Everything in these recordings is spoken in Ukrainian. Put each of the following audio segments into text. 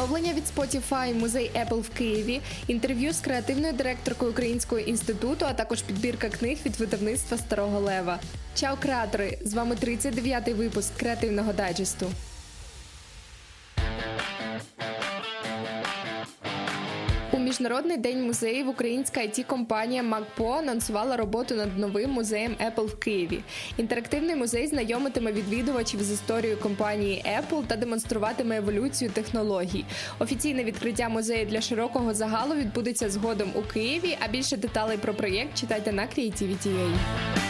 Оновлення від Spotify, музей Apple в Києві, інтерв'ю з креативною директоркою Українського інституту, а також підбірка книг від видавництва Старого Лева. Чао, креатори! З вами 39-й випуск креативного дайджесту. Міжнародний день музеїв українська it компанія МакПо анонсувала роботу над новим музеєм Apple в Києві. Інтерактивний музей знайомитиме відвідувачів з історією компанії Apple та демонструватиме еволюцію технологій. Офіційне відкриття музею для широкого загалу відбудеться згодом у Києві. А більше деталей про проєкт читайте на Creativity.ua.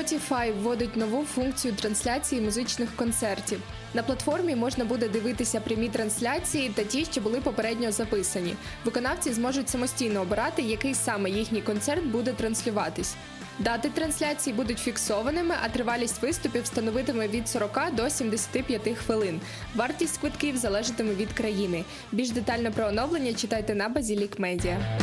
Spotify вводить нову функцію трансляції музичних концертів. На платформі можна буде дивитися прямі трансляції та ті, що були попередньо записані. Виконавці зможуть самостійно обирати, який саме їхній концерт буде транслюватись. Дати трансляції будуть фіксованими, а тривалість виступів становитиме від 40 до 75 хвилин. Вартість квитків залежатиме від країни. Більш детально про оновлення читайте на Базілік Медіа.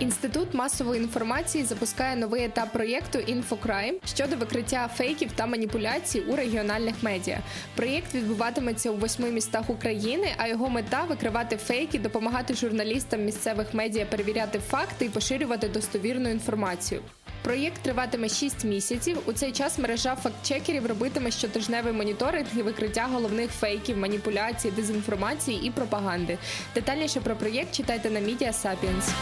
Інститут масової інформації запускає новий етап проєкту «Інфокрайм» щодо викриття фейків та маніпуляцій у регіональних медіа. Проєкт відбуватиметься у восьми містах України, а його мета викривати фейки, допомагати журналістам місцевих медіа перевіряти факти і поширювати достовірну інформацію. Проєкт триватиме 6 місяців. У цей час мережа фактчекерів робитиме щотижневий моніторинг і викриття головних фейків, маніпуляцій, дезінформації і пропаганди. Детальніше про проєкт читайте на Media Sapiens.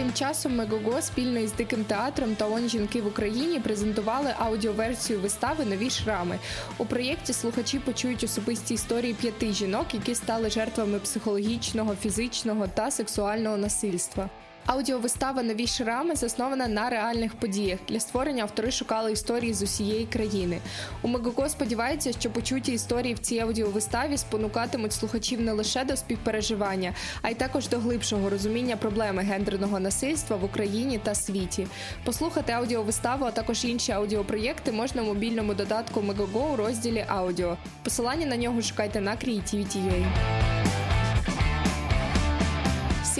Тим часом Мегого спільно із диким театром та «Он жінки в Україні презентували аудіоверсію вистави Нові шрами. У проєкті слухачі почують особисті історії п'яти жінок, які стали жертвами психологічного, фізичного та сексуального насильства. Аудіовистава Нові шрами заснована на реальних подіях. Для створення автори шукали історії з усієї країни. У Мегого сподівається, що почуті історії в цій аудіовиставі спонукатимуть слухачів не лише до співпереживання, а й також до глибшого розуміння проблеми гендерного насильства в Україні та світі. Послухати аудіовиставу, а також інші аудіопроєкти можна в мобільному додатку Мегого у розділі Аудіо. Посилання на нього шукайте на Creativity.ua.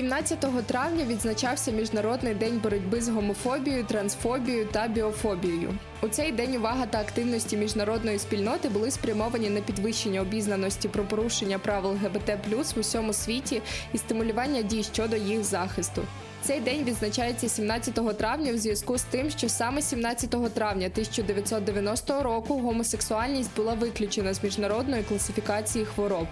17 травня відзначався міжнародний день боротьби з гомофобією, трансфобією та біофобією. У цей день увага та активності міжнародної спільноти були спрямовані на підвищення обізнаності про порушення прав ЛГБТ в усьому світі і стимулювання дій щодо їх захисту. Цей день відзначається 17 травня в зв'язку з тим, що саме 17 травня 1990 року гомосексуальність була виключена з міжнародної класифікації хвороб.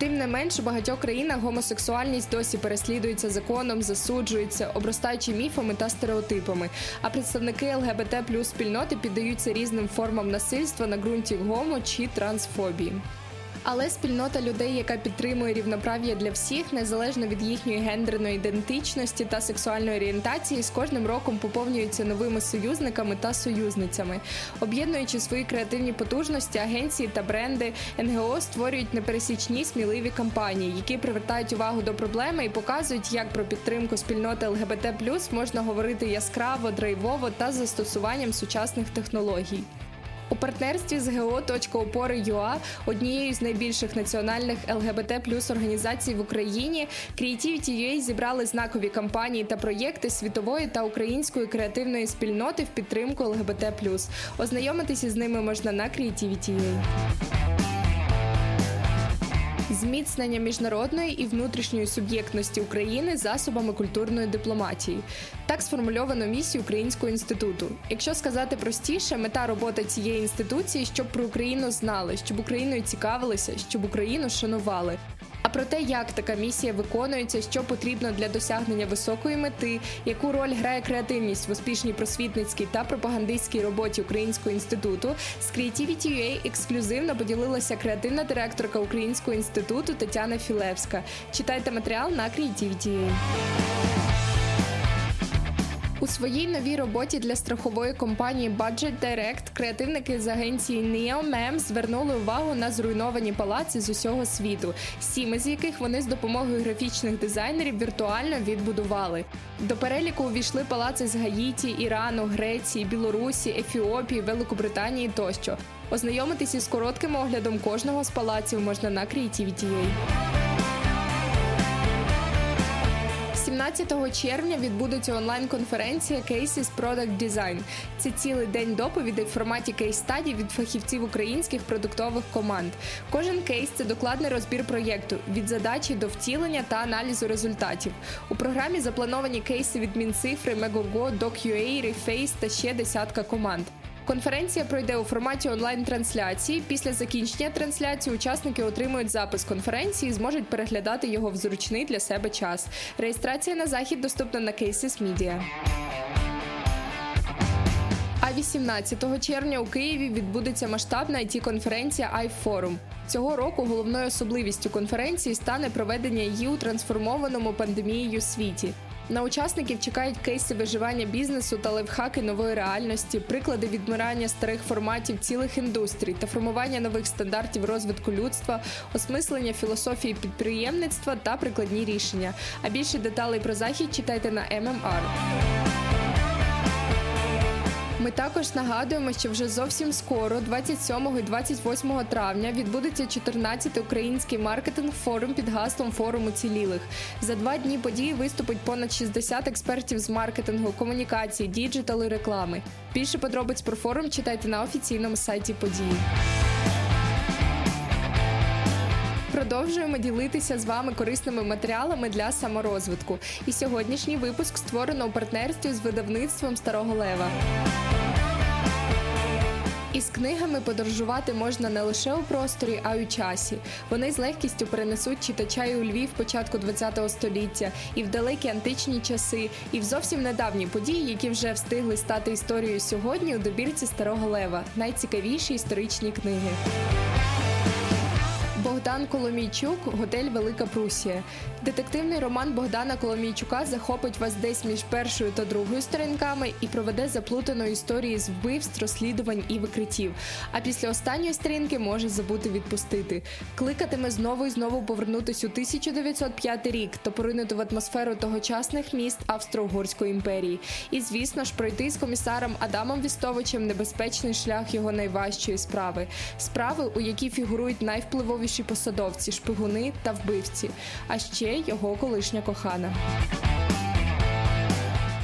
Тим не менш, у багатьох країнах гомосексуальність досі переслідується законом, засуджується, обростаючи міфами та стереотипами. А представники ЛГБТ плюс спільноти піддаються різним формам насильства на ґрунті гомо чи трансфобії. Але спільнота людей, яка підтримує рівноправ'я для всіх, незалежно від їхньої гендерної ідентичності та сексуальної орієнтації, з кожним роком поповнюються новими союзниками та союзницями, об'єднуючи свої креативні потужності, агенції та бренди, НГО створюють непересічні сміливі кампанії, які привертають увагу до проблеми і показують, як про підтримку спільноти ЛГБТ можна говорити яскраво, драйвово та застосуванням сучасних технологій. У партнерстві з ГО.Опори.ЮА, однією з найбільших національних ЛГБТ плюс організацій в Україні, Creativity.ua зібрали знакові кампанії та проєкти світової та української креативної спільноти в підтримку ЛГБТ Ознайомитися з ними можна на Creativity.ua зміцнення міжнародної і внутрішньої суб'єктності України засобами культурної дипломатії. Так сформульовано місію Українського інституту. Якщо сказати простіше, мета роботи цієї інституції, щоб про Україну знали, щоб Україною цікавилися, щоб Україну шанували. Про те, як така місія виконується, що потрібно для досягнення високої мети, яку роль грає креативність в успішній просвітницькій та пропагандистській роботі Українського інституту, з Creativity.ua ексклюзивно поділилася креативна директорка Українського інституту Тетяна Філевська. Читайте матеріал на Creativity.ua. У своїй новій роботі для страхової компанії Budget Direct креативники з агенції NeoMem звернули увагу на зруйновані палаци з усього світу, сім із яких вони з допомогою графічних дизайнерів віртуально відбудували. До переліку увійшли палаци з Гаїті, Ірану, Греції, Білорусі, Ефіопії, Великобританії тощо. Ознайомитися з коротким оглядом кожного з палаців можна на Creativity.ua. 17 червня відбудеться онлайн-конференція Cases Product Design. Це цілий день доповідей в форматі кейс-стадій від фахівців українських продуктових команд. Кожен кейс це докладний розбір проєкту від задачі до втілення та аналізу результатів. У програмі заплановані кейси від Мінцифри, Megogo, DocUA, Reface та ще десятка команд. Конференція пройде у форматі онлайн-трансляції. Після закінчення трансляції учасники отримують запис конференції і зможуть переглядати його в зручний для себе час. Реєстрація на захід доступна на Cases Media. А 18 червня у Києві відбудеться масштабна it конференція iForum. Цього року головною особливістю конференції стане проведення її у трансформованому пандемією світі. На учасників чекають кейси виживання бізнесу та лайфхаки нової реальності, приклади відмирання старих форматів цілих індустрій та формування нових стандартів розвитку людства, осмислення філософії підприємництва та прикладні рішення. А більше деталей про захід читайте на MMR. Ми також нагадуємо, що вже зовсім скоро, 27 і 28 травня, відбудеться 14-й український маркетинг форум під гаслом форуму цілілих. За два дні події виступить понад 60 експертів з маркетингу, комунікації, digital і реклами. Більше подробиць про форум читайте на офіційному сайті події. Продовжуємо ділитися з вами корисними матеріалами для саморозвитку. І сьогоднішній випуск створено у партнерстві з видавництвом Старого Лева. Із книгами подорожувати можна не лише у просторі, а й у часі. Вони з легкістю перенесуть читача і у Львів початку ХХ століття, і в далекі античні часи, і в зовсім недавні події, які вже встигли стати історією сьогодні у добірці Старого Лева найцікавіші історичні книги. Богдан Коломійчук Готель Велика Прусія. Детективний роман Богдана Коломійчука захопить вас десь між першою та другою сторінками і проведе заплутану історії з вбивств, розслідувань і викриттів. А після останньої сторінки може забути відпустити. Кликатиме знову і знову повернутись у 1905 рік та поринути в атмосферу тогочасних міст Австро-Угорської імперії. І, звісно ж, пройти з комісаром Адамом Вістовичем небезпечний шлях його найважчої справи справи, у якій фігурують найвпливовіші найвищі посадовці, шпигуни та вбивці, а ще його колишня кохана.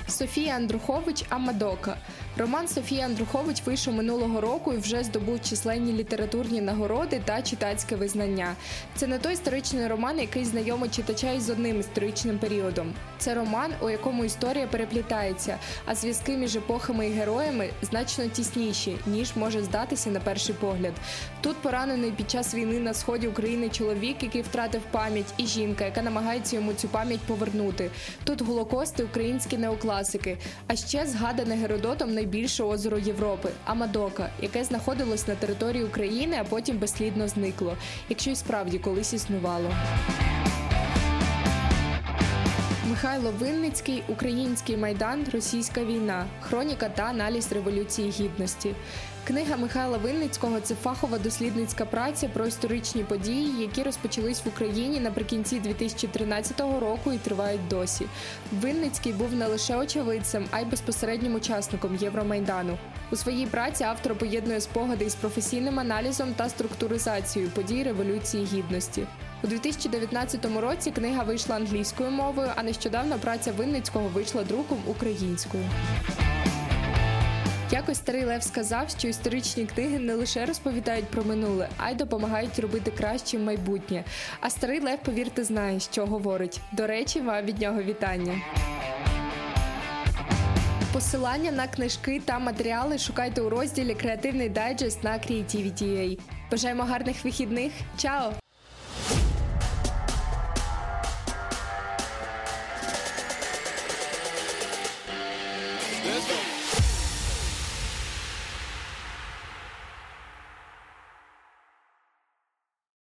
Софія Андрухович Амадока. Роман Софії Андрухович вийшов минулого року і вже здобув численні літературні нагороди та читацьке визнання. Це не той історичний роман, який знайомий читача із одним історичним періодом. Це роман, у якому історія переплітається, а зв'язки між епохами і героями значно тісніші, ніж може здатися на перший погляд. Тут поранений під час війни на сході України чоловік, який втратив пам'ять, і жінка, яка намагається йому цю пам'ять повернути. Тут голокости, українські неокласики, а ще згадане Геродотом найбільше озеро Європи Амадока, яке знаходилось на території України, а потім безслідно зникло, якщо й справді колись існувало. Михайло Винницький, Український майдан, Російська війна, хроніка та аналіз революції гідності. Книга Михайла Винницького це фахова дослідницька праця про історичні події, які розпочались в Україні наприкінці 2013 року і тривають досі. Винницький був не лише очевидцем, а й безпосереднім учасником Євромайдану. У своїй праці автор поєднує спогади із професійним аналізом та структуризацією подій Революції Гідності. У 2019 році книга вийшла англійською мовою, а нещодавно праця Винницького вийшла друком українською. Якось старий Лев сказав, що історичні книги не лише розповідають про минуле, а й допомагають робити краще майбутнє. А старий Лев, повірте, знає, що говорить. До речі, вам від нього вітання. Посилання на книжки та матеріали шукайте у розділі Креативний дайджест на Creativity.ua. Бажаємо гарних вихідних. Чао!